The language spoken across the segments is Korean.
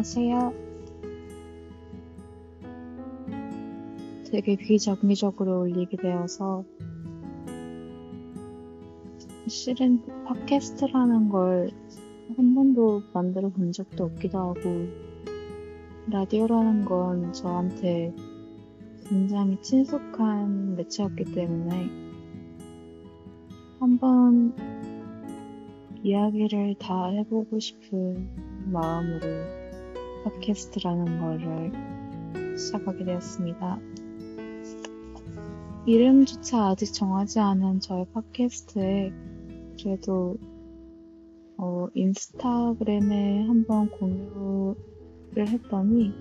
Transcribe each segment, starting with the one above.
안녕하세요. 되게 비정기적으로 올리게 되어서 실은 팟캐스트라는 걸 한 번도 만들어 본 적도 없기도 하고 라디오라는 건 저한테 굉장히 친숙한 매체였기 때문에 한번 이야기를 다 해보고 싶은 마음으로 팟캐스트라는 거를 시작하게 되었습니다. 이름조차 아직 정하지 않은 저의 팟캐스트에 그래도 어, 인스타그램에 한번 공유를 했더니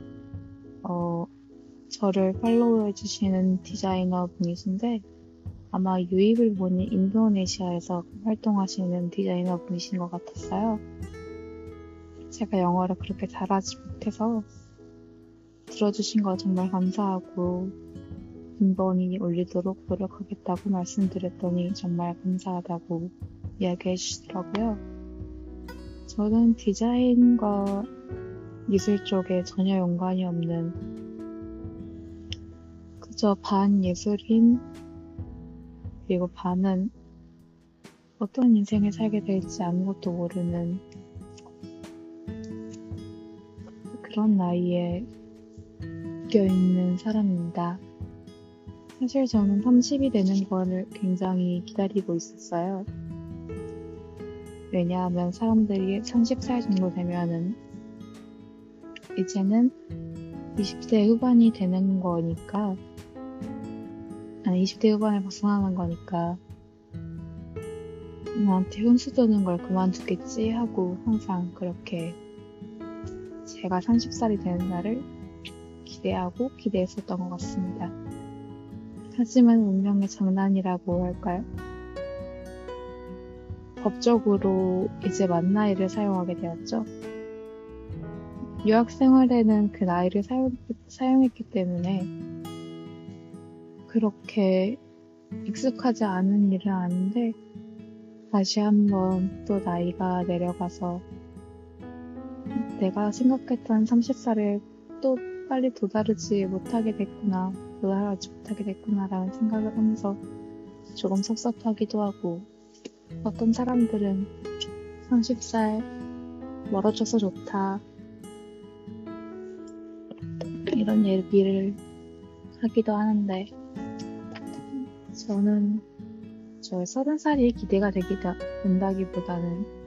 어, 저를 팔로우해 주시는 디자이너 분이신데 아마 유입을 보니 인도네시아에서 활동하시는 디자이너 분이신 것 같았어요. 제가 영어를 그렇게 잘하지 못해서 들어주신 거 정말 감사하고 인번이 올리도록 노력하겠다고 말씀드렸더니 정말 감사하다고 이야기해 주시더라고요. 저는 디자인과 미술 쪽에 전혀 연관이 없는 그저 반 예술인 그리고 반은 어떤 인생을 살게 될지 아무것도 모르는 그런 나이에 껴있는 사람입니다. 사실 저는 30이 되는 거를 굉장히 기다리고 있었어요. 왜냐하면 사람들이 30살 정도 되면은 이제는 20대 후반이 되는 거니까 아니 20대 후반을 벗어나는 거니까 나한테 훈수 두는 걸 그만두겠지 하고 항상 그렇게 제가 30살이 되는 날을 기대하고 기대했었던 것 같습니다. 하지만 운명의 장난이라고 할까요? 법적으로 이제 만 나이를 사용하게 되었죠. 유학 생활에는 그 나이를 사용, 사용했기 때문에 그렇게 익숙하지 않은 일은 아닌데 다시 한번 또 나이가 내려가서 내가 생각했던 30살을 또 빨리 도달하지 못하게 됐구나, 도달하지 못하게 됐구나라는 생각을 하면서 조금 섭섭하기도 하고 어떤 사람들은 30살 멀어져서 좋다. 이런 얘기를 하기도 하는데, 저는 저 30살이 기대가 되기다, 된다기보다는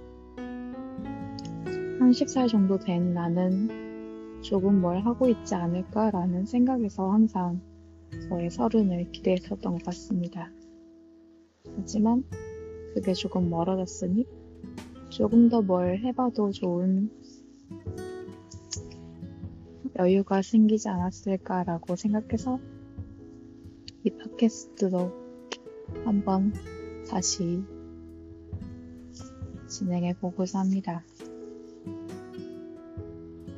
30살 정도 된 나는 조금 뭘 하고 있지 않을까라는 생각에서 항상 저의 서른을 기대했었던 것 같습니다. 하지만 그게 조금 멀어졌으니 조금 더 뭘 해봐도 좋은 여유가 생기지 않았을까라고 생각해서 이 팟캐스트도 한번 다시 진행해 보고자 합니다.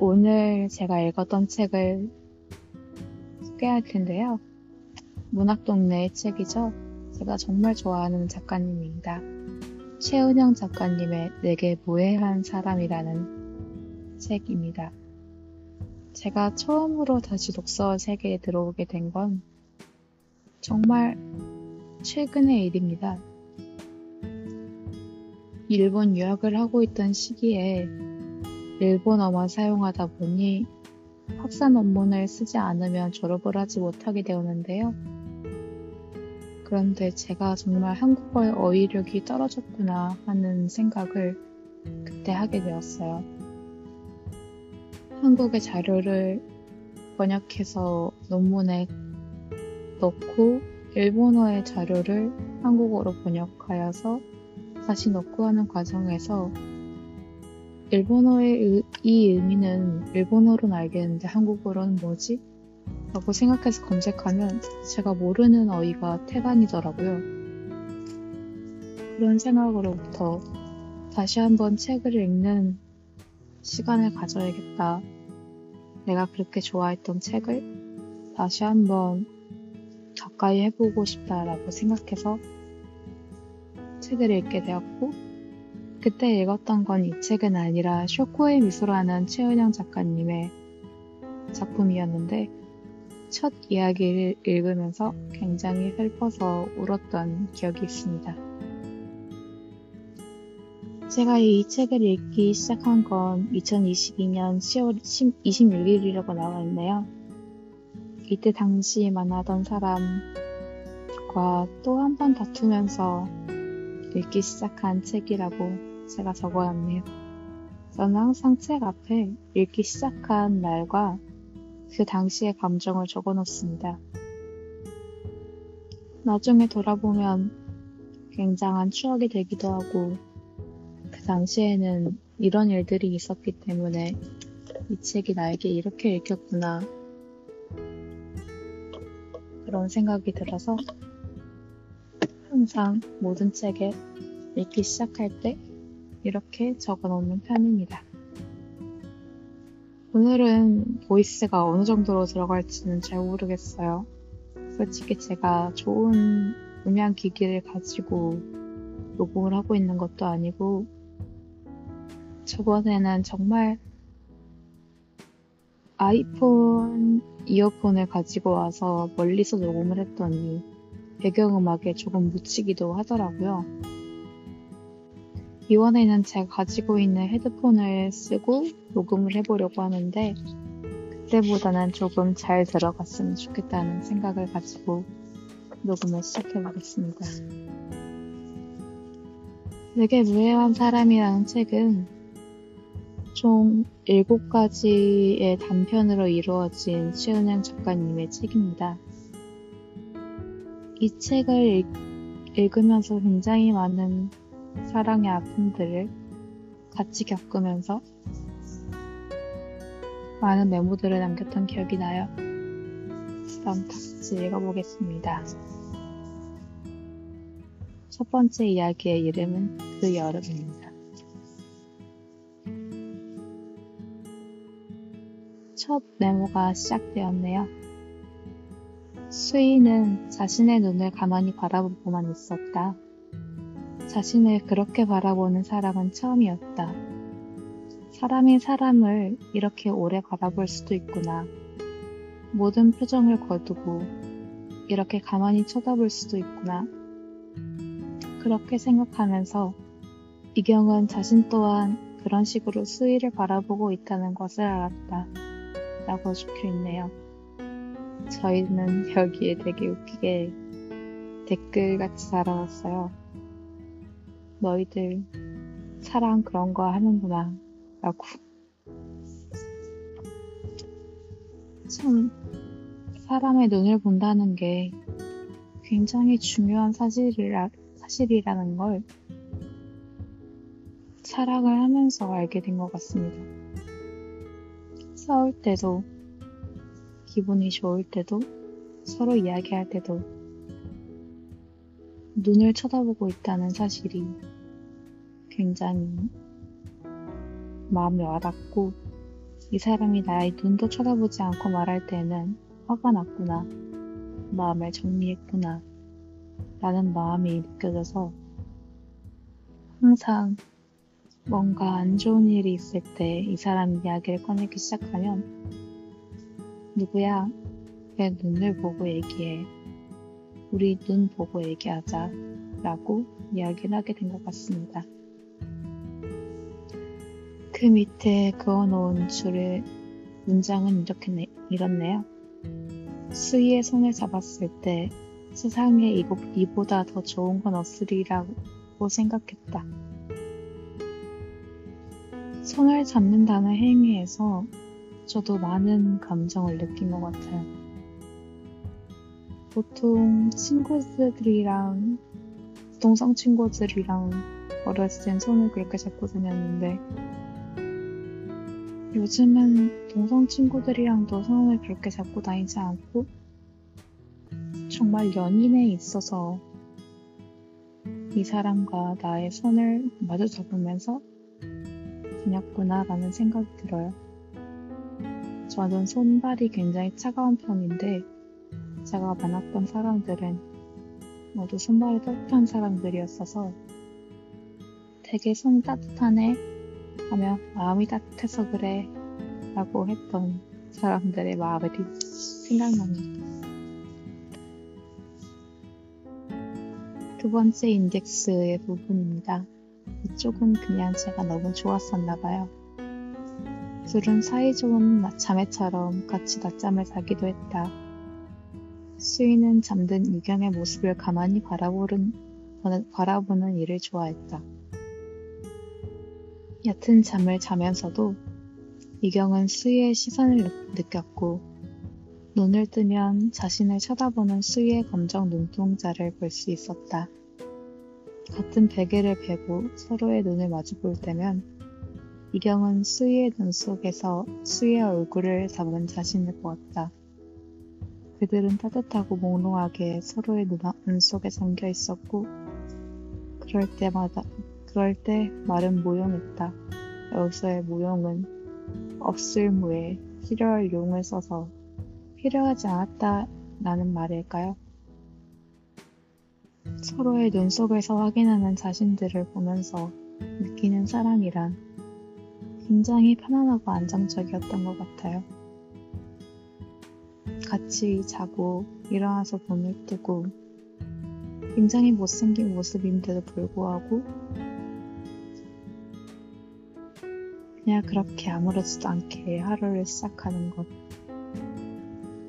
오늘 제가 읽었던 책을 소개할 텐데요. 문학동네의 책이죠. 제가 정말 좋아하는 작가님입니다. 최은영 작가님의 내게 무해한 사람이라는 책입니다. 제가 처음으로 다시 독서 세계에 들어오게 된 건 정말 최근의 일입니다. 일본 유학을 하고 있던 시기에 일본어만 사용하다 보니 학사 논문을 쓰지 않으면 졸업을 하지 못하게 되었는데요. 그런데 제가 정말 한국어의 어휘력이 떨어졌구나 하는 생각을 그때 하게 되었어요. 한국의 자료를 번역해서 논문에 넣고 일본어의 자료를 한국어로 번역하여서 다시 넣고 하는 과정에서 일본어의 이 의미는 일본어로는 알겠는데 한국어로는 뭐지? 라고 생각해서 검색하면 제가 모르는 어휘가 태반이더라고요. 그런 생각으로부터 다시 한번 책을 읽는 시간을 가져야겠다. 내가 그렇게 좋아했던 책을 다시 한번 가까이 해보고 싶다라고 생각해서 책을 읽게 되었고, 그때 읽었던 건 이 책은 아니라 쇼코의 미소라는 최은영 작가님의 작품이었는데 첫 이야기를 읽으면서 굉장히 슬퍼서 울었던 기억이 있습니다. 제가 이 책을 읽기 시작한 건 2022년 10월 26일이라고 나와 있네요. 이때 당시 만나던 사람과 또 한 번 다투면서 읽기 시작한 책이라고 제가 적어놨네요. 저는 항상 책 앞에 읽기 시작한 날과 그 당시의 감정을 적어 놓습니다. 나중에 돌아보면 굉장한 추억이 되기도 하고 그 당시에는 이런 일들이 있었기 때문에 이 책이 나에게 이렇게 읽혔구나 그런 생각이 들어서 항상 모든 책에 읽기 시작할 때 이렇게 적어 놓는 편입니다. 오늘은 보이스가 어느 정도로 들어갈지는 잘 모르겠어요. 솔직히 제가 좋은 음향 기기를 가지고 녹음을 하고 있는 것도 아니고 저번에는 정말 아이폰 이어폰을 가지고 와서 멀리서 녹음을 했더니 배경음악에 조금 묻히기도 하더라고요. 이번에는 제가 가지고 있는 헤드폰을 쓰고 녹음을 해보려고 하는데 그때보다는 조금 잘 들어갔으면 좋겠다는 생각을 가지고 녹음을 시작해보겠습니다. 내게 무해한 사람이라는 책은 총 7가지의 단편으로 이루어진 최은영 작가님의 책입니다. 이 책을 읽, 으면서 굉장히 많은 사랑의 아픔들을 같이 겪으면서 많은 메모들을 남겼던 기억이 나요. 그럼 같이 읽어보겠습니다. 첫 번째 이야기의 이름은 그 여름입니다. 첫 메모가 시작되었네요. 수인은 자신의 눈을 가만히 바라보고만 있었다. 자신을 그렇게 바라보는 사람은 처음이었다. 사람이 사람을 이렇게 오래 바라볼 수도 있구나. 모든 표정을 거두고 이렇게 가만히 쳐다볼 수도 있구나. 그렇게 생각하면서 이경은 자신 또한 그런 식으로 수위를 바라보고 있다는 것을 알았다. 라고 적혀 있네요. 저희는 여기에 되게 웃기게 댓글 같이 달아놨어요. 너희들 사랑 그런 거 하는구나. 라고. 참, 사람의 눈을 본다는 게 굉장히 중요한 사실이라, 사실이라는 걸 사랑을 하면서 알게 된 것 같습니다. 싸울 때도, 기분이 좋을 때도, 서로 이야기할 때도, 눈을 쳐다보고 있다는 사실이 굉장히 마음이 와닿고 이 사람이 나의 눈도 쳐다보지 않고 말할 때는 화가 났구나. 마음을 정리했구나. 라는 마음이 느껴져서 항상 뭔가 안 좋은 일이 있을 때 이 사람 이야기를 꺼내기 시작하면 누구야? 내 눈을 보고 얘기해. 우리 눈 보고 얘기하자. 라고 이야기를 하게 된 것 같습니다. 그 밑에 그어놓은 줄을 문장은 이렇게 내, 이렇네요. 수희의 손을 잡았을 때 세상에 이거, 이보다 더 좋은 건 없으리라고 생각했다. 손을 잡는다는 행위에서 저도 많은 감정을 느낀 것 같아요. 보통 친구들이랑 동성 친구들이랑 어렸을 땐 손을 그렇게 잡고 다녔는데 요즘은 동성 친구들이랑도 손을 그렇게 잡고 다니지 않고 정말 연인에 있어서 이 사람과 나의 손을 마주 잡으면서 지냈구나라는 생각이 들어요. 저는 손발이 굉장히 차가운 편인데 제가 만났던 사람들은 모두 손발이 따뜻한 사람들이었어서 되게 손이 따뜻하네 하며 마음이 따뜻해서 그래 라고 했던 사람들의 마음이 생각납니다. 두 번째 인덱스의 부분입니다. 이쪽은 그냥 제가 너무 좋았었나 봐요. 둘은 사이좋은 자매처럼 같이 낮잠을 자기도 했다. 수인은 잠든 유경의 모습을 가만히 바라보는, 바라보는 일을 좋아했다. 얕은 잠을 자면서도 이경은 수희의 시선을 느꼈고 눈을 뜨면 자신을 쳐다보는 수희의 검정 눈동자를 볼 수 있었다. 같은 베개를 베고 서로의 눈을 마주 볼 때면 이경은 수희의 눈 속에서 수희의 얼굴을 담은 자신을 보았다. 그들은 따뜻하고 몽롱하게 서로의 눈 속에 잠겨 있었고 그럴 때마다 그럴 때 말은 모용했다. 여기서의 모용은 없을 무에 필요할 용을 써서 필요하지 않았다라는 말일까요? 서로의 눈 속에서 확인하는 자신들을 보면서 느끼는 사랑이란 굉장히 편안하고 안정적이었던 것 같아요. 같이 자고 일어나서 눈을 뜨고 굉장히 못생긴 모습인데도 불구하고 그냥 그렇게 아무렇지도 않게 하루를 시작하는 것.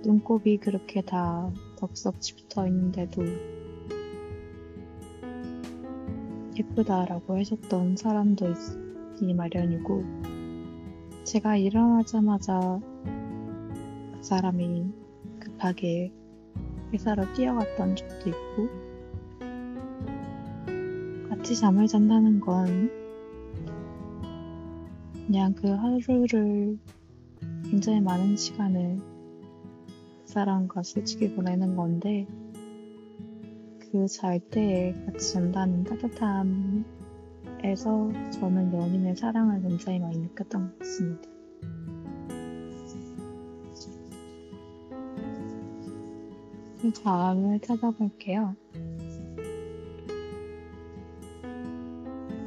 눈곱이 그렇게 다 덕석지 붙어 있는데도 예쁘다라고 해줬던 사람도 있기 마련이고, 제가 일어나자마자 그 사람이 급하게 회사로 뛰어갔던 적도 있고, 같이 잠을 잔다는 건 그냥 그 하루를 굉장히 많은 시간을 그 사람과 솔직히 보내는 건데 그 잘 때에 같이 잔다는 따뜻함에서 저는 연인의 사랑을 굉장히 많이 느꼈던 것 같습니다. 그 다음을 찾아볼게요.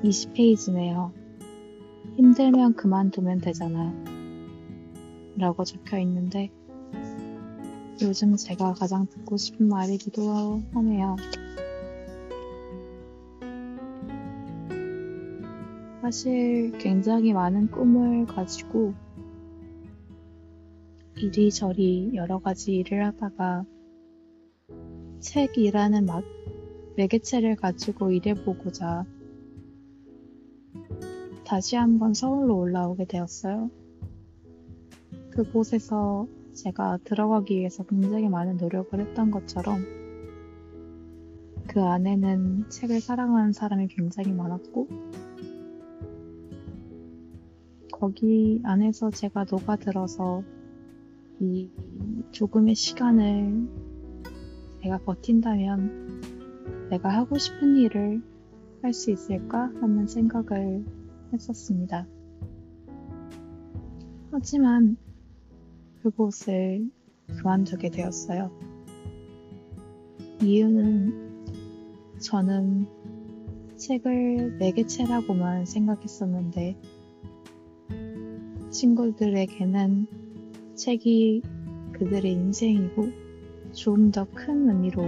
20페이지네요. 힘들면 그만두면 되잖아. 라고 적혀 있는데, 요즘 제가 가장 듣고 싶은 말이기도 하네요. 사실 굉장히 많은 꿈을 가지고 이리저리 여러 가지 일을 하다가 책이라는 매개체를 가지고 일해보고자 다시 한번 서울로 올라오게 되었어요. 그곳에서 제가 들어가기 위해서 굉장히 많은 노력을 했던 것처럼 그 안에는 책을 사랑하는 사람이 굉장히 많았고 거기 안에서 제가 녹아들어서 이 조금의 시간을 내가 버틴다면 내가 하고 싶은 일을 할 수 있을까 하는 생각을 했었습니다. 하지만 그곳을 그만두게 되었어요. 이유는 저는 책을 매개체라고만 생각했었는데 친구들에게는 책이 그들의 인생이고 조금 더 큰 의미로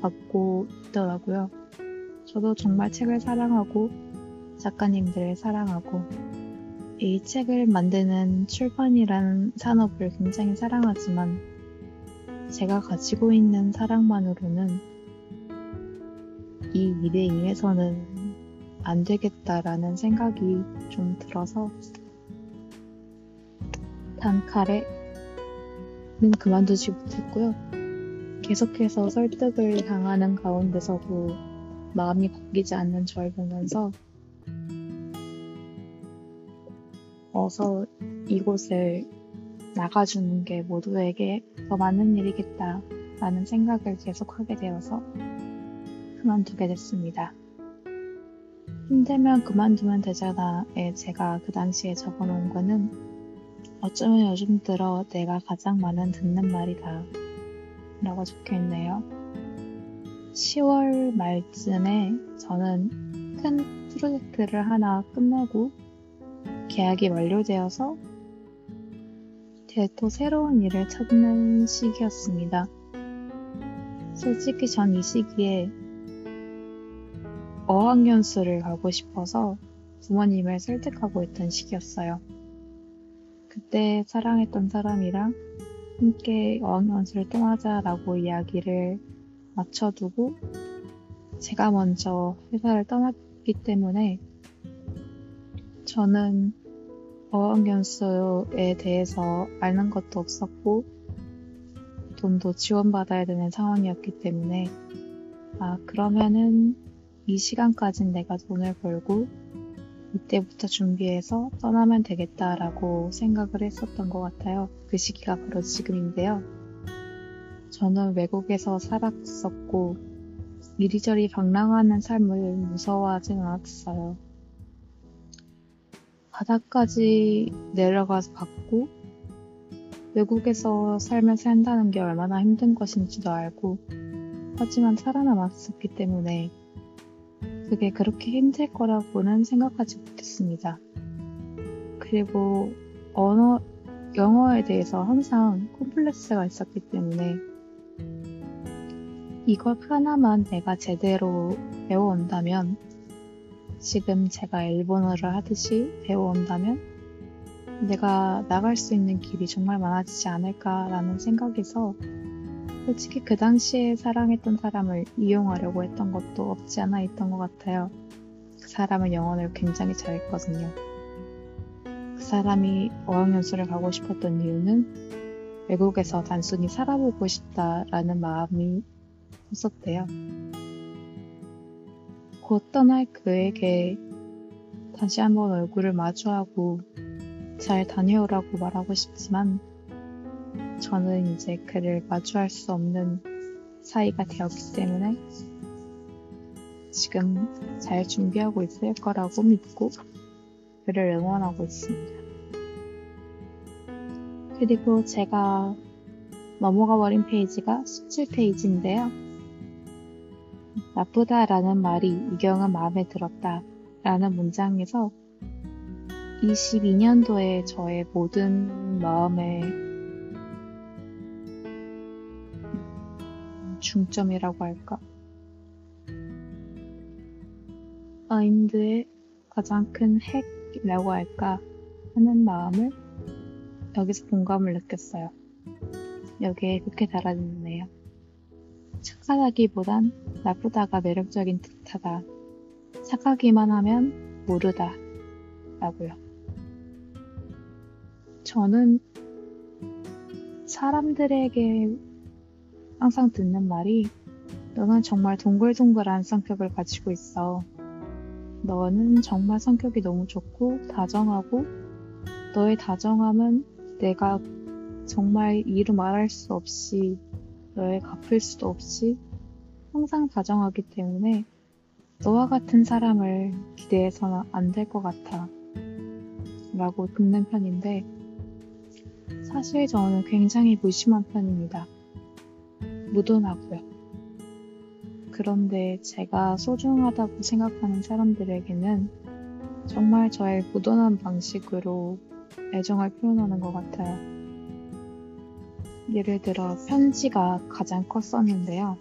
받고 있더라고요. 저도 정말 책을 사랑하고 작가님들을 사랑하고 이 책을 만드는 출판이라는 산업을 굉장히 사랑하지만 제가 가지고 있는 사랑만으로는 이 일에 임해서는 안 되겠다라는 생각이 좀 들어서 단칼에는 그만두지 못했고요. 계속해서 설득을 당하는 가운데서도 마음이 걷기지 않는 저를 보면서 어서 이곳을 나가주는 게 모두에게 더 많은 일이겠다 라는 생각을 계속하게 되어서 그만두게 됐습니다. 힘들면 그만두면 되잖아에 제가 그 당시에 적어놓은 거는 어쩌면 요즘 들어 내가 가장 많은 듣는 말이다 라고 적혀 있네요. 10월 말쯤에 저는 큰 프로젝트를 하나 끝내고 계약이 완료되어서 이제 또 새로운 일을 찾는 시기였습니다. 솔직히 전 이 시기에 어학연수를 가고 싶어서 부모님을 설득하고 있던 시기였어요. 그때 사랑했던 사람이랑 함께 어학연수를 떠나자라고 이야기를 맞춰두고 제가 먼저 회사를 떠났기 때문에 저는 어학연수에 대해서 아는 것도 없었고 돈도 지원받아야 되는 상황이었기 때문에 아 그러면은 이 시간까진 내가 돈을 벌고 이때부터 준비해서 떠나면 되겠다라고 생각을 했었던 것 같아요. 그 시기가 바로 지금인데요. 저는 외국에서 살았었고 이리저리 방랑하는 삶을 무서워하진 않았어요. 바다까지 내려가서 봤고 외국에서 삶을 산다는 게 얼마나 힘든 것인지도 알고 하지만 살아남았었기 때문에 그게 그렇게 힘들 거라고는 생각하지 못했습니다. 그리고 언어, 영어에 대해서 항상 콤플렉스가 있었기 때문에 이것 하나만 내가 제대로 배워온다면 지금 제가 일본어를 하듯이 배워온다면 내가 나갈 수 있는 길이 정말 많아지지 않을까라는 생각에서 솔직히 그 당시에 사랑했던 사람을 이용하려고 했던 것도 없지 않아 있던 것 같아요. 그 사람은 영어를 굉장히 잘했거든요. 그 사람이 어학연수를 가고 싶었던 이유는 외국에서 단순히 살아보고 싶다라는 마음이 있었대요. 곧 떠날 그에게 다시 한번 얼굴을 마주하고 잘 다녀오라고 말하고 싶지만 저는 이제 그를 마주할 수 없는 사이가 되었기 때문에 지금 잘 준비하고 있을 거라고 믿고 그를 응원하고 있습니다. 그리고 제가 넘어가 버린 페이지가 17페이지인데요. 나쁘다라는 말이 이경은 마음에 들었다 라는 문장에서 22년도에 저의 모든 마음의 중점이라고 할까? 마인드의 가장 큰 핵이라고 할까 하는 마음을 여기서 공감을 느꼈어요. 여기에 그렇게 달아있네요. 착하다기보단 나쁘다가 매력적인 듯하다. 착하기만 하면 모르다. 라고요. 저는 사람들에게 항상 듣는 말이 너는 정말 동글동글한 성격을 가지고 있어. 너는 정말 성격이 너무 좋고 다정하고 너의 다정함은 내가 정말 이루 말할 수 없이 너의 갚을 수도 없이 항상 다정하기 때문에 너와 같은 사람을 기대해서는 안 될 것 같아. 라고 듣는 편인데 사실 저는 굉장히 무심한 편입니다. 무던하고요. 그런데 제가 소중하다고 생각하는 사람들에게는 정말 저의 무던한 방식으로 애정을 표현하는 것 같아요. 예를 들어 편지가 가장 컸었는데요.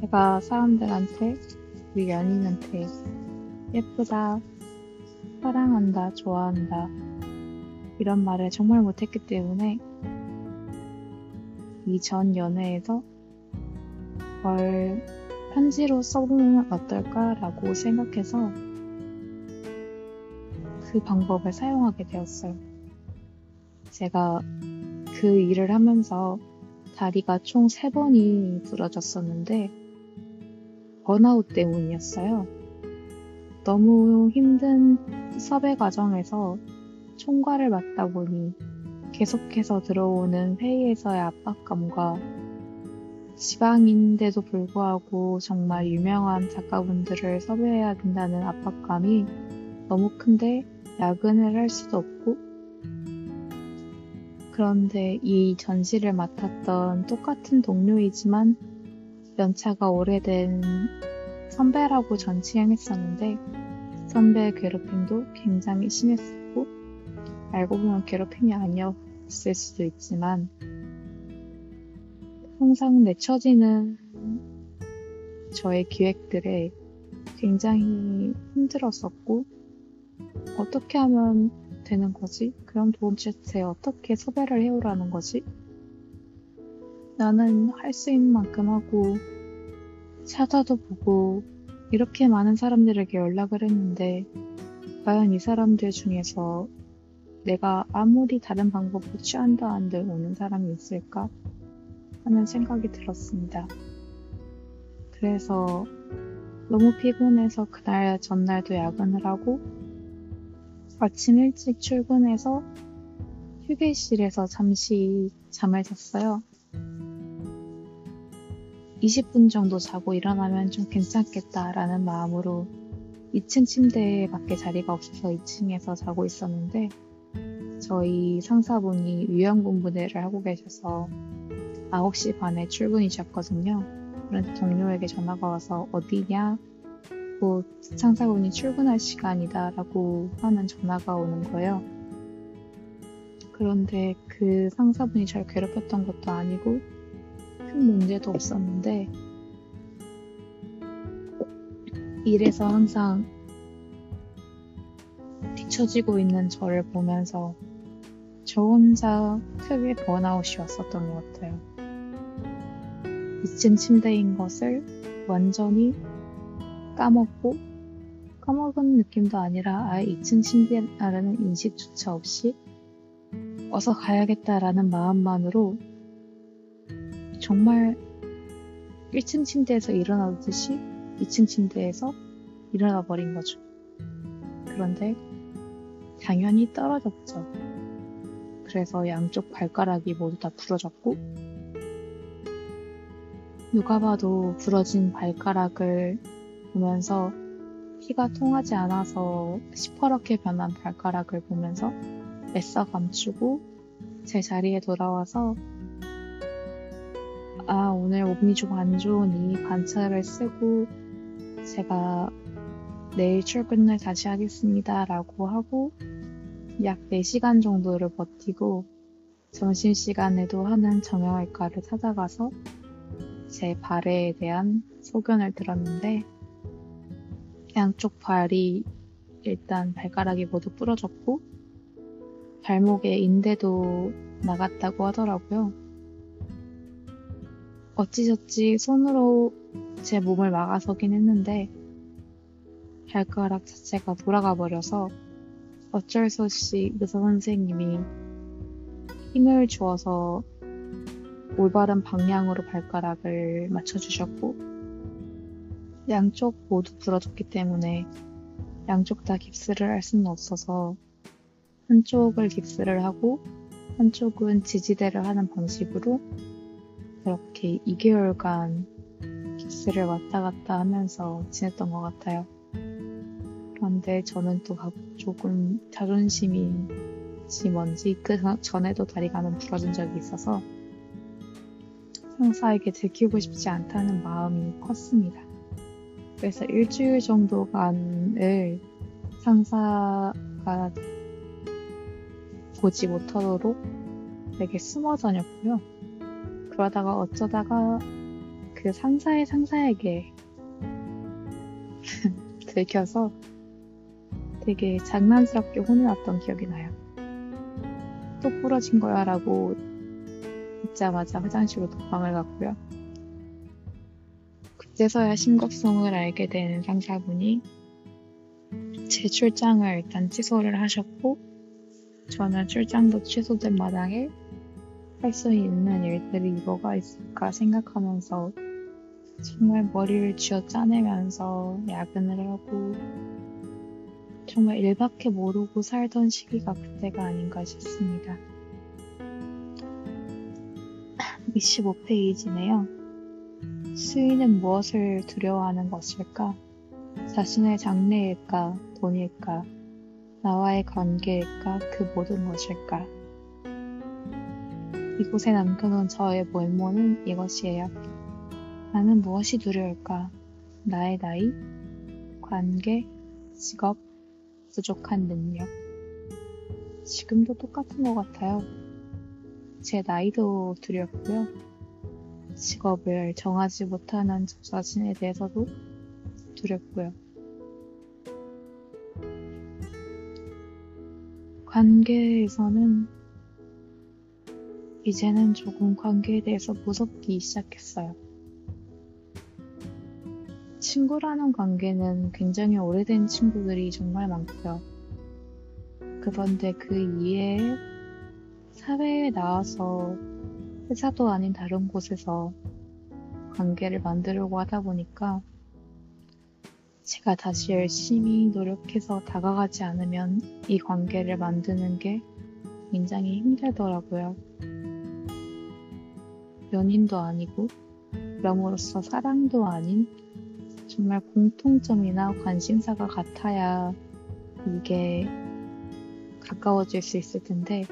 제가 사람들한테, 우리 연인한테 예쁘다, 사랑한다, 좋아한다 이런 말을 정말 못했기 때문에 이 전 연애에서 걸 편지로 써보면 어떨까라고 생각해서 그 방법을 사용하게 되었어요. 제가 그 일을 하면서 다리가 총 3번이 부러졌었는데 번아웃 때문이었어요. 너무 힘든 섭외 과정에서 총괄을 맡다 보니 계속해서 들어오는 회의에서의 압박감과 지방인데도 불구하고 정말 유명한 작가분들을 섭외해야 된다는 압박감이 너무 큰데 야근을 할 수도 없고 그런데 이 전시를 맡았던 똑같은 동료이지만 연차가 오래된 선배라고 전치행했었는데 선배의 괴롭힘도 굉장히 심했었고 알고 보면 괴롭힘이 아니었을 수도 있지만 항상 내쳐지는 저의 기획들에 굉장히 힘들었었고 어떻게 하면 되는 거지? 그럼 도대체 어떻게 섭외를 해오라는 거지? 나는 할 수 있는 만큼 하고 찾아도 보고 이렇게 많은 사람들에게 연락을 했는데 과연 이 사람들 중에서 내가 아무리 다른 방법을 취한다 한들 오는 사람이 있을까 하는 생각이 들었습니다. 그래서 너무 피곤해서 그날 전날도 야근을 하고 아침 일찍 출근해서 휴게실에서 잠시 잠을 잤어요. 20분 정도 자고 일어나면 좀 괜찮겠다라는 마음으로 2층 침대에 밖에 자리가 없어서 2층에서 자고 있었는데 저희 상사분이 위험군부대를 하고 계셔서 9시 반에 출근이셨거든요. 그런데 동료에게 전화가 와서 어디냐? 곧 상사분이 출근할 시간이다 라고 하는 전화가 오는 거예요. 그런데 그 상사분이 절 괴롭혔던 것도 아니고 큰 문제도 없었는데 일에서 항상 뒤처지고 있는 저를 보면서 저 혼자 크게 번아웃이 왔었던 것 같아요. 2층 침대인 것을 완전히 까먹고 까먹은 느낌도 아니라 아예 2층 침대라는 인식조차 없이 어서 가야겠다라는 마음만으로 정말 1층 침대에서 일어나듯이 2층 침대에서 일어나 버린 거죠. 그런데 당연히 떨어졌죠. 그래서 양쪽 발가락이 모두 다 부러졌고 누가 봐도 부러진 발가락을 보면서 피가 통하지 않아서 시퍼렇게 변한 발가락을 보면서 애써 감추고 제 자리에 돌아와서 아 오늘 몸이 좀 안 좋으니 반차를 쓰고 제가 내일 출근을 다시 하겠습니다 라고 하고 약 4시간 정도를 버티고 점심시간에도 하는 정형외과를 찾아가서 제 발에 대한 소견을 들었는데 양쪽 발이 일단 발가락이 모두 부러졌고 발목에 인대도 나갔다고 하더라고요. 어찌저찌 손으로 제 몸을 막아서긴 했는데 발가락 자체가 돌아가 버려서 어쩔 수 없이 의사 선생님이 힘을 주어서 올바른 방향으로 발가락을 맞춰주셨고 양쪽 모두 부러졌기 때문에 양쪽 다 깁스를 할 수는 없어서 한쪽을 깁스를 하고 한쪽은 지지대를 하는 방식으로 그렇게 2개월간 깁스를 왔다 갔다 하면서 지냈던 것 같아요. 그런데 저는 또 조금 자존심이지 뭔지 그 전에도 다리가 한번 부러진 적이 있어서 상사에게 들키고 싶지 않다는 마음이 컸습니다. 그래서 일주일 정도간을 상사가 보지 못하도록 되게 숨어 다녔고요. 그러다가 어쩌다가 그 상사의 상사에게 들켜서 되게 장난스럽게 혼내왔던 기억이 나요. 또 부러진 거야 라고 듣자마자 화장실로 도망을 갔고요. 그때서야 심각성을 알게 된 상사분이 제 출장을 일단 취소를 하셨고 저는 출장도 취소된 마당에 할 수 있는 일들이 뭐가 있을까 생각하면서 정말 머리를 쥐어 짜내면서 야근을 하고 정말 일밖에 모르고 살던 시기가 그때가 아닌가 싶습니다. 25페이지네요. 수인은 무엇을 두려워하는 것일까? 자신의 장래일까? 돈일까? 나와의 관계일까? 그 모든 것일까? 이곳에 남겨놓은 저의 모모는 이것이에요. 나는 무엇이 두려울까? 나의 나이, 관계, 직업, 부족한 능력. 지금도 똑같은 것 같아요. 제 나이도 두렵고요. 직업을 정하지 못하는 저 자신에 대해서도 두렵고요. 관계에서는 이제는 조금 관계에 대해서 무섭기 시작했어요. 친구라는 관계는 굉장히 오래된 친구들이 정말 많고요. 그런데 그 이외에 사회에 나와서 회사도 아닌 다른 곳에서 관계를 만들려고 하다 보니까 제가 다시 열심히 노력해서 다가가지 않으면 이 관계를 만드는 게 굉장히 힘들더라고요. 연인도 아니고, 그럼으로써 사랑도 아닌 정말 공통점이나 관심사가 같아야 이게 가까워질 수 있을 텐데,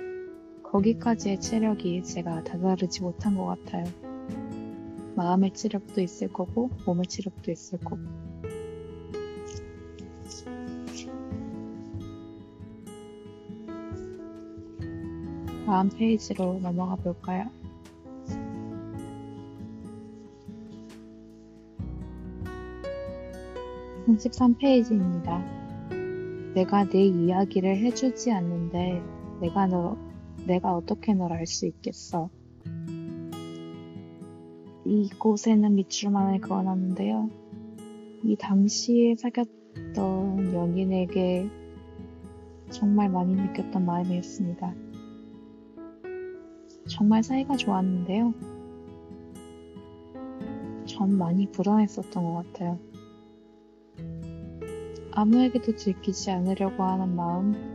거기까지의 체력이 제가 다다르지 못한 것 같아요. 마음의 체력도 있을 거고, 몸의 체력도 있을 거고. 다음 페이지로 넘어가 볼까요? 33페이지입니다. 내가 내 이야기를 해주지 않는데 내가 너, 내가 어떻게 널 알 수 있겠어? 이곳에는 밑줄만을 그어놨는데요. 이 당시에 사귀었던 연인에게 정말 많이 느꼈던 마음이었습니다. 정말 사이가 좋았는데요. 전 많이 불안했었던 것 같아요. 아무에게도 들키지 않으려고 하는 마음,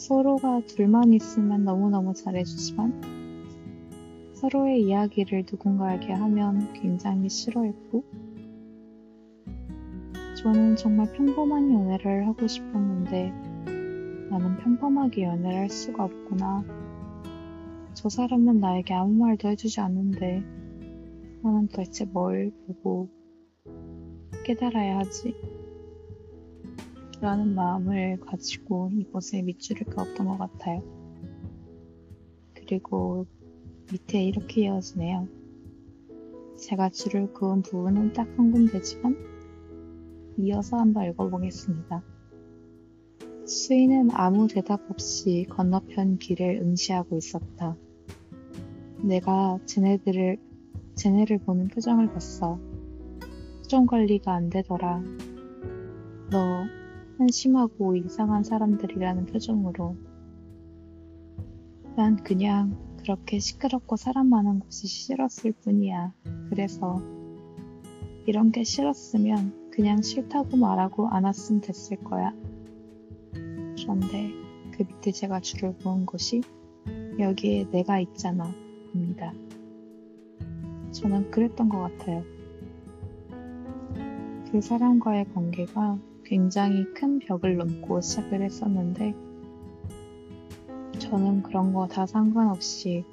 서로가 둘만 있으면 너무너무 잘해주지만, 서로의 이야기를 누군가에게 하면 굉장히 싫어했고, 저는 정말 평범한 연애를 하고 싶었는데, 나는 평범하게 연애를 할 수가 없구나. 저 사람은 나에게 아무 말도 해주지 않는데, 나는 도대체 뭘 보고 깨달아야 하지? 라는 마음을 가지고 이곳에 밑줄을 그었던 것 같아요. 그리고 밑에 이렇게 이어지네요. 제가 줄을 그은 부분은 딱 한 군데지만 이어서 한번 읽어보겠습니다. 수인은 아무 대답 없이 건너편 길을 응시하고 있었다. 내가 쟤네들을, 쟤네를 보는 표정을 봤어. 표정 관리가 안 되더라. 너 한심하고 이상한 사람들이라는 표정으로 난 그냥 그렇게 시끄럽고 사람 많은 곳이 싫었을 뿐이야. 그래서 이런 게 싫었으면 그냥 싫다고 말하고 안 왔으면 됐을 거야. 그런데 그 밑에 제가 줄을 그은 곳이 여기에 내가 있잖아. 입니다. 저는 그랬던 것 같아요. 그 사람과의 관계가 굉장히 큰 벽을 넘고 시작을 했었는데 저는 그런 거 다 상관없이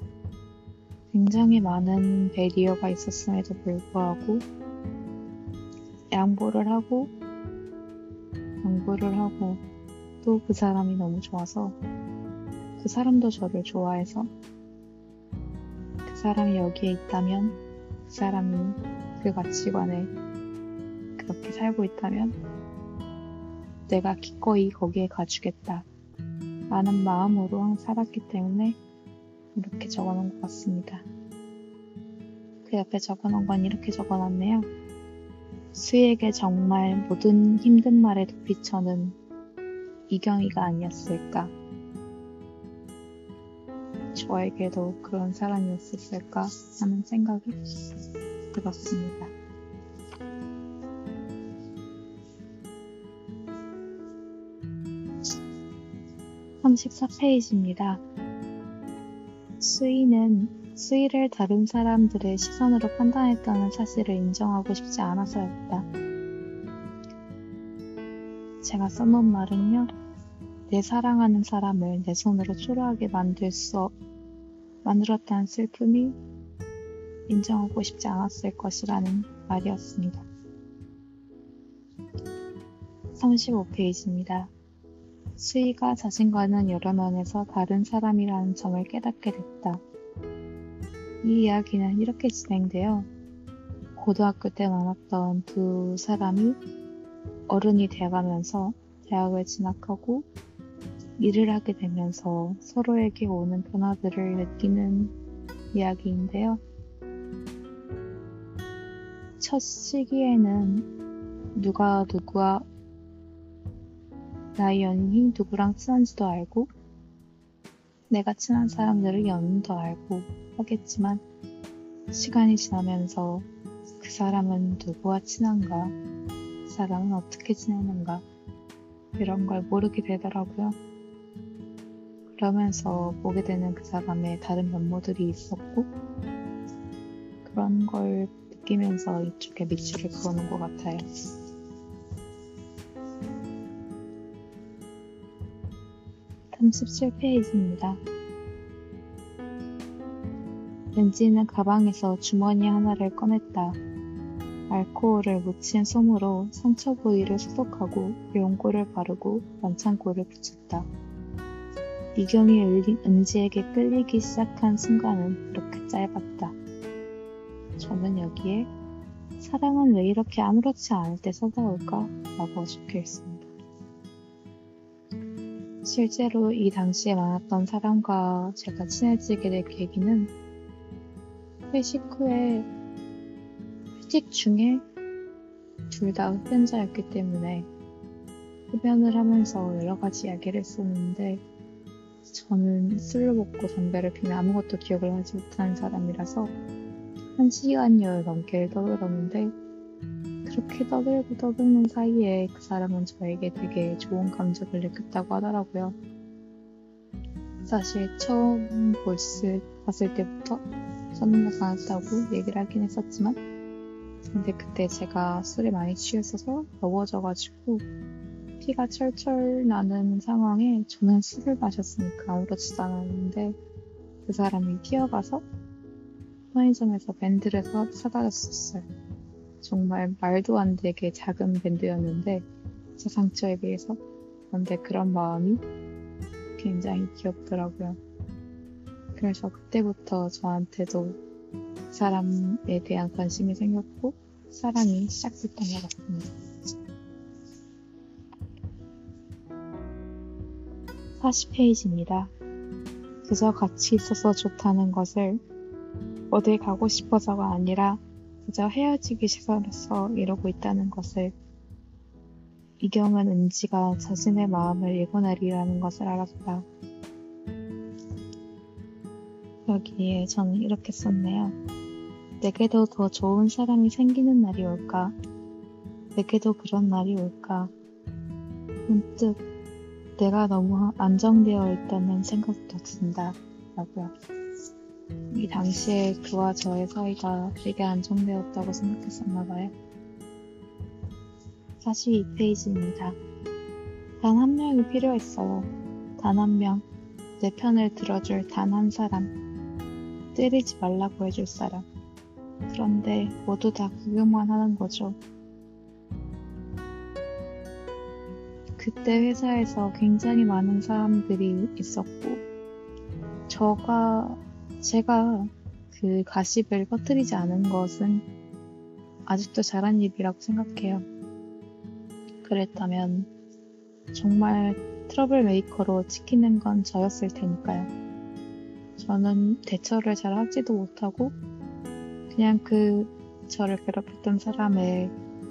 굉장히 많은 베리어가 있었음에도 불구하고 양보를 하고 양보를 하고 또 그 사람이 너무 좋아서 그 사람도 저를 좋아해서 그 사람이 여기에 있다면 그 사람이 그 가치관에 그렇게 살고 있다면 내가 기꺼이 거기에 가주겠다. 라는 마음으로 살았기 때문에 이렇게 적어 놓은 것 같습니다. 그 옆에 적어 놓은 건 이렇게 적어 놨네요. 수에게 정말 모든 힘든 말에 도피처는 이경이가 아니었을까. 저에게도 그런 사람이었을까 하는 생각이 들었습니다. 34페이지입니다. 수위는 수위를 다른 사람들의 시선으로 판단했다는 사실을 인정하고 싶지 않아서였다. 제가 써놓은 말은요, 내 사랑하는 사람을 내 손으로 초라하게 만들 수, 만들었다는 슬픔이 인정하고 싶지 않았을 것이라는 말이었습니다. 35페이지입니다. 수희가 자신과는 여러 면에서 다른 사람이라는 점을 깨닫게 됐다. 이 이야기는 이렇게 진행되어 고등학교 때 만났던 두 사람이 어른이 되어가면서 대학을 진학하고 일을 하게 되면서 서로에게 오는 변화들을 느끼는 이야기인데요. 첫 시기에는 누가 누구와 나의 연인이 누구랑 친한지도 알고 내가 친한 사람들의 연인도 알고 하겠지만 시간이 지나면서 그 사람은 누구와 친한가, 그 사람은 어떻게 지내는가 이런 걸 모르게 되더라고요. 그러면서 보게 되는 그 사람의 다른 면모들이 있었고 그런 걸 느끼면서 이쪽에 밑줄을 그어놓은 것 같아요. (37) 페이지입니다. 렌지는 가방에서 주머니 하나를 꺼냈다. 알코올을 묻힌 솜으로 상처 부위를 소독하고 용고를 바르고 반창고를 붙였다. 이경이 은지에게 끌리기 시작한 순간은 그렇게 짧았다. 저는 여기에 사랑은 왜 이렇게 아무렇지 않을 때 서다올까? 라고 적혀 있습니다. 실제로 이 당시에 만났던 사람과 제가 친해지게 될 계기는 회식 후에 회식 중에 둘 다 흡연자였기 때문에 흡연을 하면서 여러 가지 이야기를 했었는데 저는 술을 먹고 담배를 피면 아무것도 기억을 하지 못하는 사람이라서 한 시간여 넘게 떠들었는데 그렇게 떠들고 떠드는 사이에 그 사람은 저에게 되게 좋은 감정을 느꼈다고 하더라고요. 사실 처음 볼스 봤을 때부터 썸네가 많았다고 얘기를 하긴 했었지만 근데 그때 제가 술에 많이 취했어서 더워져가지고 피가 철철 나는 상황에 저는 술을 마셨으니까 아무렇지도 않았는데 그 사람이 뛰어가서 편의점에서 밴드를 사, 사다 줬었어요. 정말 말도 안 되게 작은 밴드였는데 제 상처에 비해서 그런데 그런 마음이 굉장히 귀엽더라고요. 그래서 그때부터 저한테도 그 사람에 대한 관심이 생겼고 사랑이 시작됐던 것 같습니다. 40페이지입니다. 그저 같이 있어서 좋다는 것을 어딜 가고 싶어서가 아니라 그저 헤어지기 싫어서 이러고 있다는 것을 이경은 은지가 자신의 마음을 읽어내리라는 것을 알았다. 여기에 저는 이렇게 썼네요. 내게도 더 좋은 사람이 생기는 날이 올까? 내게도 그런 날이 올까? 문득 내가 너무 안정되어 있다는 생각도 든다. 라고요. 이 당시에 그와 저의 사이가 되게 안정되었다고 생각했었나 봐요. 42페이지입니다. 단 한 명이 필요했어요. 단 한 명. 내 편을 들어줄 단 한 사람. 때리지 말라고 해줄 사람. 그런데 모두 다 구경만 하는 거죠. 그때 회사에서 굉장히 많은 사람들이 있었고, 저가, 제가 그 가십을 퍼뜨리지 않은 것은 아직도 잘한 일이라고 생각해요. 그랬다면 정말 trouble maker로 찍히는 건 저였을 테니까요. 저는 대처를 잘 하지도 못하고 그냥 그 저를 괴롭혔던 사람의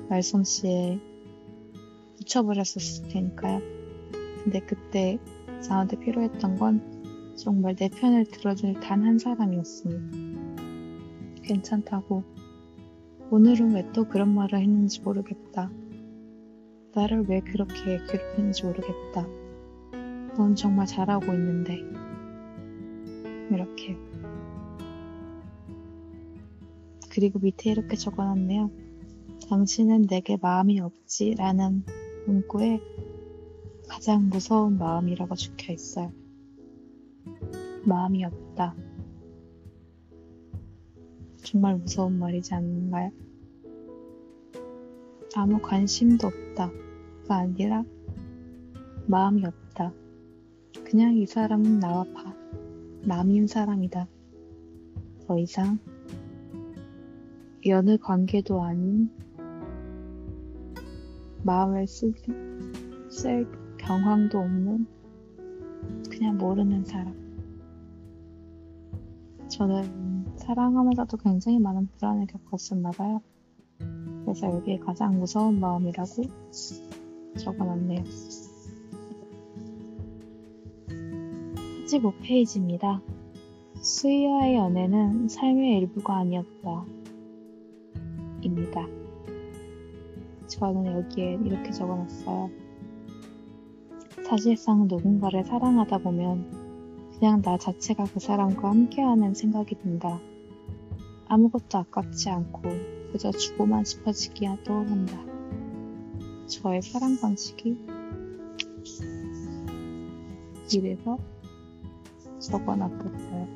말솜씨에 붙여버렸었을 테니까요. 근데 그때 저한테 필요했던 건 정말 내 편을 들어줄 단 한 사람이었습니다. 괜찮다고. 오늘은 왜 또 그런 말을 했는지 모르겠다. 나를 왜 그렇게 괴롭히는지 모르겠다. 넌 정말 잘하고 있는데. 이렇게. 그리고 밑에 이렇게 적어놨네요. 당신은 내게 마음이 없지 라는 문구에 가장 무서운 마음이라고 적혀 있어요. 마음이 없다. 정말 무서운 말이지 않나요? 아무 관심도 없다. 가 아니라 마음이 없다. 그냥 이 사람은 나와 봐. 남인 사람이다. 더 이상 여느 관계도 아닌 마음을 쓸, 쓸 경황도 없는 그냥 모르는 사람. 저는 사랑하면서도 굉장히 많은 불안을 겪었었나 봐요. 그래서 여기에 가장 무서운 마음이라고 적어놨네요. 45페이지입니다. 수희와의 연애는 삶의 일부가 아니었다. 입니다. 저는 여기에 이렇게 적어놨어요. 사실상 누군가를 사랑하다 보면 그냥 나 자체가 그 사람과 함께하는 생각이 든다. 아무것도 아깝지 않고 그저 주고만 싶어지기도 한다. 저의 사랑 방식이 이래서 적어놨었어요.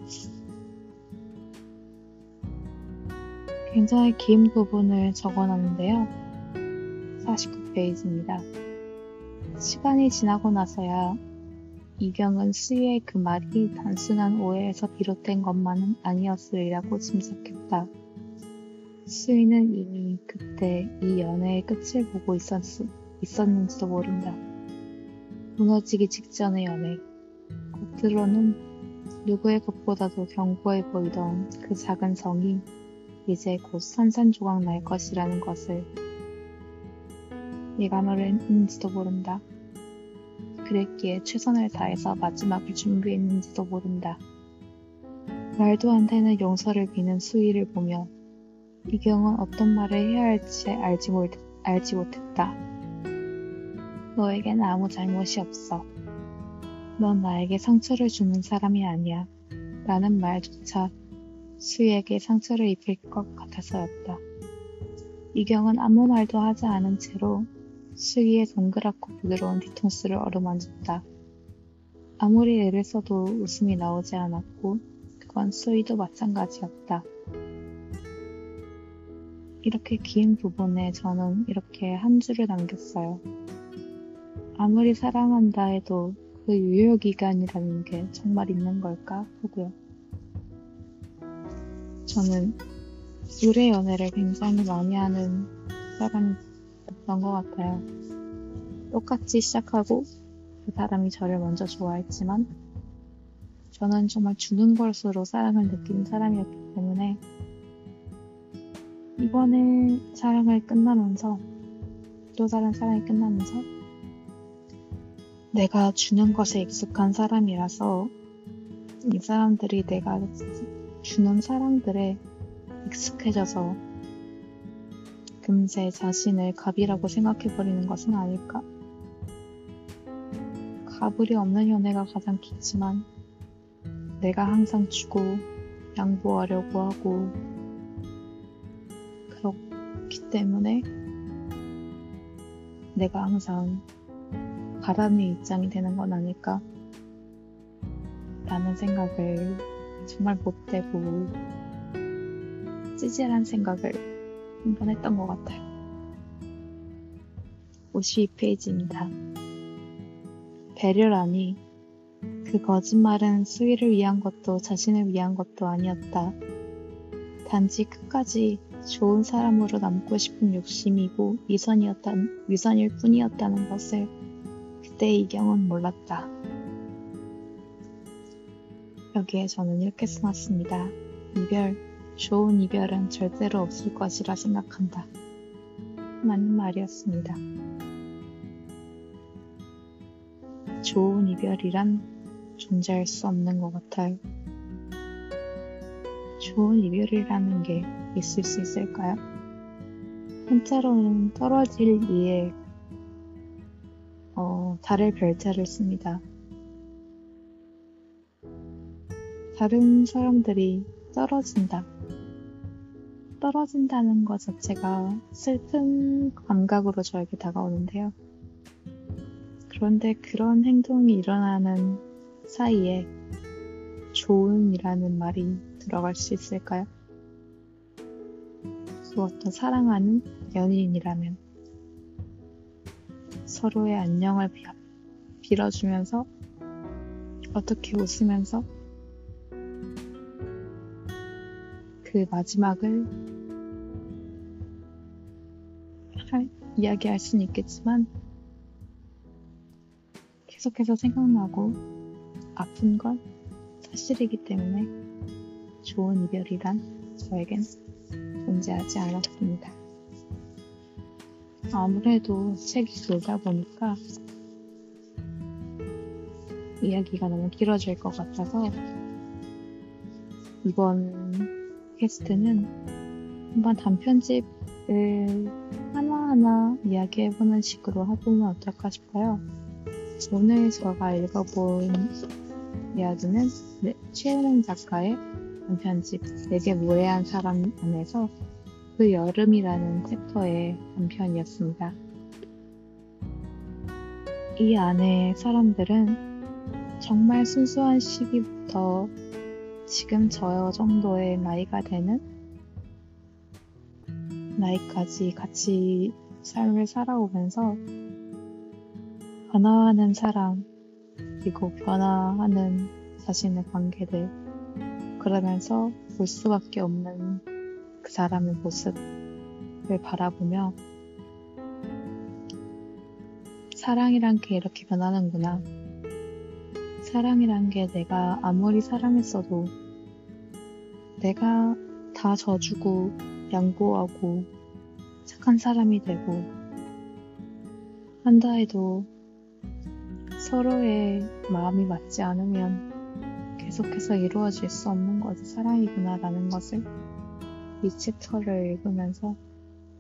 굉장히 긴 부분을 적어놨는데요. 49페이지입니다. 시간이 지나고 나서야 이경은 수희의 그 말이 단순한 오해에서 비롯된 것만은 아니었으리라고 짐작했다. 수희는 이미 그때 이 연애의 끝을 보고 있었, 있었는지도 모른다. 무너지기 직전의 연애. 겉으로는 누구의 것보다도 견고해 보이던 그 작은 성이 이제 곧 산산조각 날 것이라는 것을 예감을 했는지도 모른다. 그랬기에 최선을 다해서 마지막을 준비했는지도 모른다. 말도 안 되는 용서를 비는 수위를 보며 이경은 어떤 말을 해야 할지 알지, 못, 알지 못했다. 너에겐 아무 잘못이 없어. 넌 나에게 상처를 주는 사람이 아니야. 라는 말조차 수희에게 상처를 입힐 것 같아서였다. 이경은 아무 말도 하지 않은 채로 수희의 동그랗고 부드러운 뒤통수를 어루만졌다. 아무리 애를 써도 웃음이 나오지 않았고 그건 수희도 마찬가지였다. 이렇게 긴 부분에 저는 이렇게 한 줄을 남겼어요. 아무리 사랑한다 해도 그 유효기간이라는 게 정말 있는 걸까 하고요. 저는 의뢰 연애를 굉장히 많이 하는 사람이 었던 것 같아요. 똑같이 시작하고 그 사람이 저를 먼저 좋아했지만 저는 정말 주는 것으로 사랑을 느끼는 사람이었기 때문에 이번에 사랑을 끝나면서 또 다른 사랑이 끝나면서 내가 주는 것에 익숙한 사람이라서 이 사람들이 내가 주는 사랑들에 익숙해져서 금세 자신을 갑이라고 생각해버리는 것은 아닐까. 가불이 없는 연애가 가장 좋지만 내가 항상 주고 양보하려고 하고 그렇기 때문에 내가 항상 바라는 입장이 되는 건 아닐까 라는 생각을 정말 못되고 찌질한 생각을 한번 했던 것 같아요. 52페이지입니다. 배려라니 그 거짓말은 수위를 위한 것도 자신을 위한 것도 아니었다. 단지 끝까지 좋은 사람으로 남고 싶은 욕심이고 위선이었다, 위선일 뿐이었다는 것을 그때 이경은 몰랐다. 여기에 저는 이렇게 써놨습니다. 이별, 좋은 이별은 절대로 없을 것이라 생각한다. 맞는 말이었습니다. 좋은 이별이란 존재할 수 없는 것 같아요. 좋은 이별이라는 게 있을 수 있을까요? 한자로는 떨어질 이에 어, 달을 별자를 씁니다. 다른 사람들이 떨어진다. 떨어진다는 것 자체가 슬픈 감각으로 저에게 다가오는데요. 그런데 그런 행동이 일어나는 사이에 좋은이라는 말이 들어갈 수 있을까요? 그 어떤 사랑하는 연인이라면 서로의 안녕을 빌어주면서 어떻게 웃으면서 그 마지막을 이야기할 수는 있겠지만 계속해서 생각나고 아픈 건 사실이기 때문에 좋은 이별이란 저에겐 존재하지 않았습니다. 아무래도 책이 길다 보니까 이야기가 너무 길어질 것 같아서 이번 캐스트는 한번 단편집을 하나하나 이야기해보는 식으로 해보면 어떨까 싶어요. 오늘 제가 읽어본 이야기는 네, 최은행 작가의 단편집 내게 무해한 사람 안에서 그 여름이라는 챕터의 단편이었습니다. 이 안에 사람들은 정말 순수한 시기부터 지금 저 정도의 나이가 되는 나이까지 같이 삶을 살아오면서 변화하는 사람, 그리고 변화하는 자신의 관계들, 그러면서 볼 수밖에 없는 그 사람의 모습을 바라보며 사랑이란 게 이렇게 변하는구나. 사랑이란 게 내가 아무리 사랑했어도 내가 다 져주고 양보하고 착한 사람이 되고 한다 해도 서로의 마음이 맞지 않으면 계속해서 이루어질 수 없는 것이 사랑이구나라는 것을 이 챕터를 읽으면서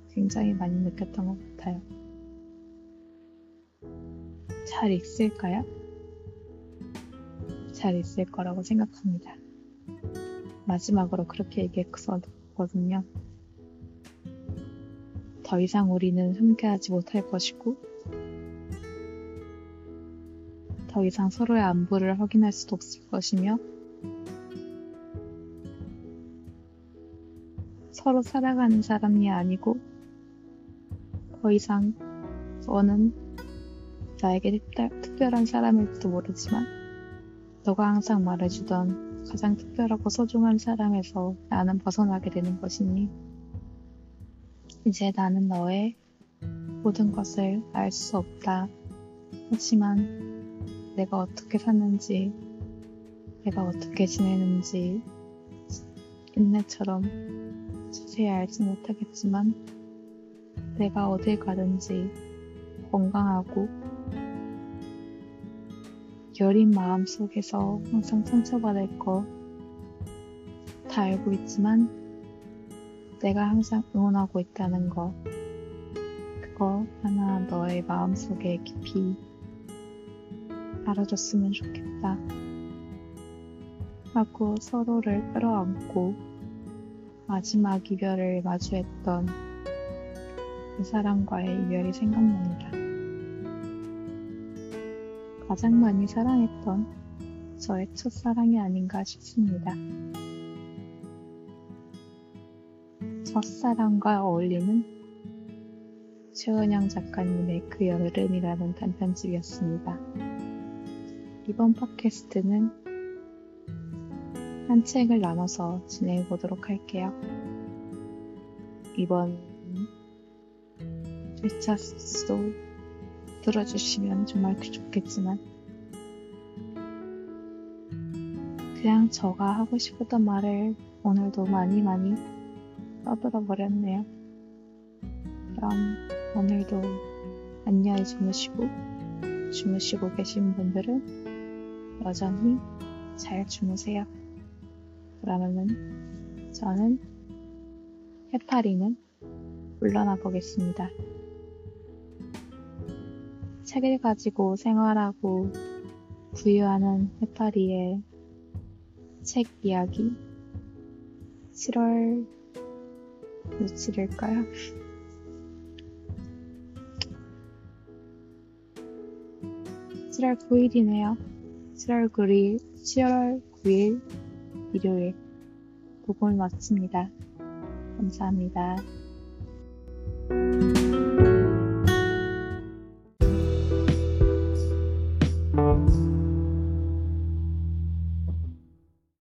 굉장히 많이 느꼈던 것 같아요. 잘 읽을까요? 잘 있을 거라고 생각합니다. 마지막으로 그렇게 얘기했거든요. 더 이상 우리는 함께하지 못할 것이고, 더 이상 서로의 안부를 확인할 수도 없을 것이며, 서로 살아가는 사람이 아니고 더 이상 너는 나에게 특별한 사람일지도 모르지만 너가 항상 말해주던 가장 특별하고 소중한 사람에서 나는 벗어나게 되는 것이니 이제 나는 너의 모든 것을 알 수 없다. 하지만 내가 어떻게 사는지, 내가 어떻게 지내는지 옛날처럼 자세히 알지 못하겠지만 내가 어딜 가든지 건강하고 여린 마음 속에서 항상 상처받을 거 다 알고 있지만 내가 항상 응원하고 있다는 거 그거 하나 너의 마음 속에 깊이 알아줬으면 좋겠다 하고 서로를 끌어안고 마지막 이별을 마주했던 그 사람과의 이별이 생각납니다. 가장 많이 사랑했던 저의 첫사랑이 아닌가 싶습니다. 첫사랑과 어울리는 최은영 작가님의 그 여름이라는 단편집이었습니다. 이번 팟캐스트는 한 책을 나눠서 진행해 보도록 할게요. 이번 1차 수도 들어주시면 정말 좋겠지만 그냥 저가 하고 싶었던 말을 오늘도 많이 많이 떠들어 버렸네요. 그럼 오늘도 안녕히 주무시고 주무시고 계신 분들은 여전히 잘 주무세요. 그러면은 저는 해파리는 물러나 보겠습니다. 책을 가지고 생활하고 부유하는 해파리의 책 이야기 7월 며칠일까요? 7월 9일이네요. 7월 9일, 7월 9일 일요일 녹음을 마칩니다. 감사합니다.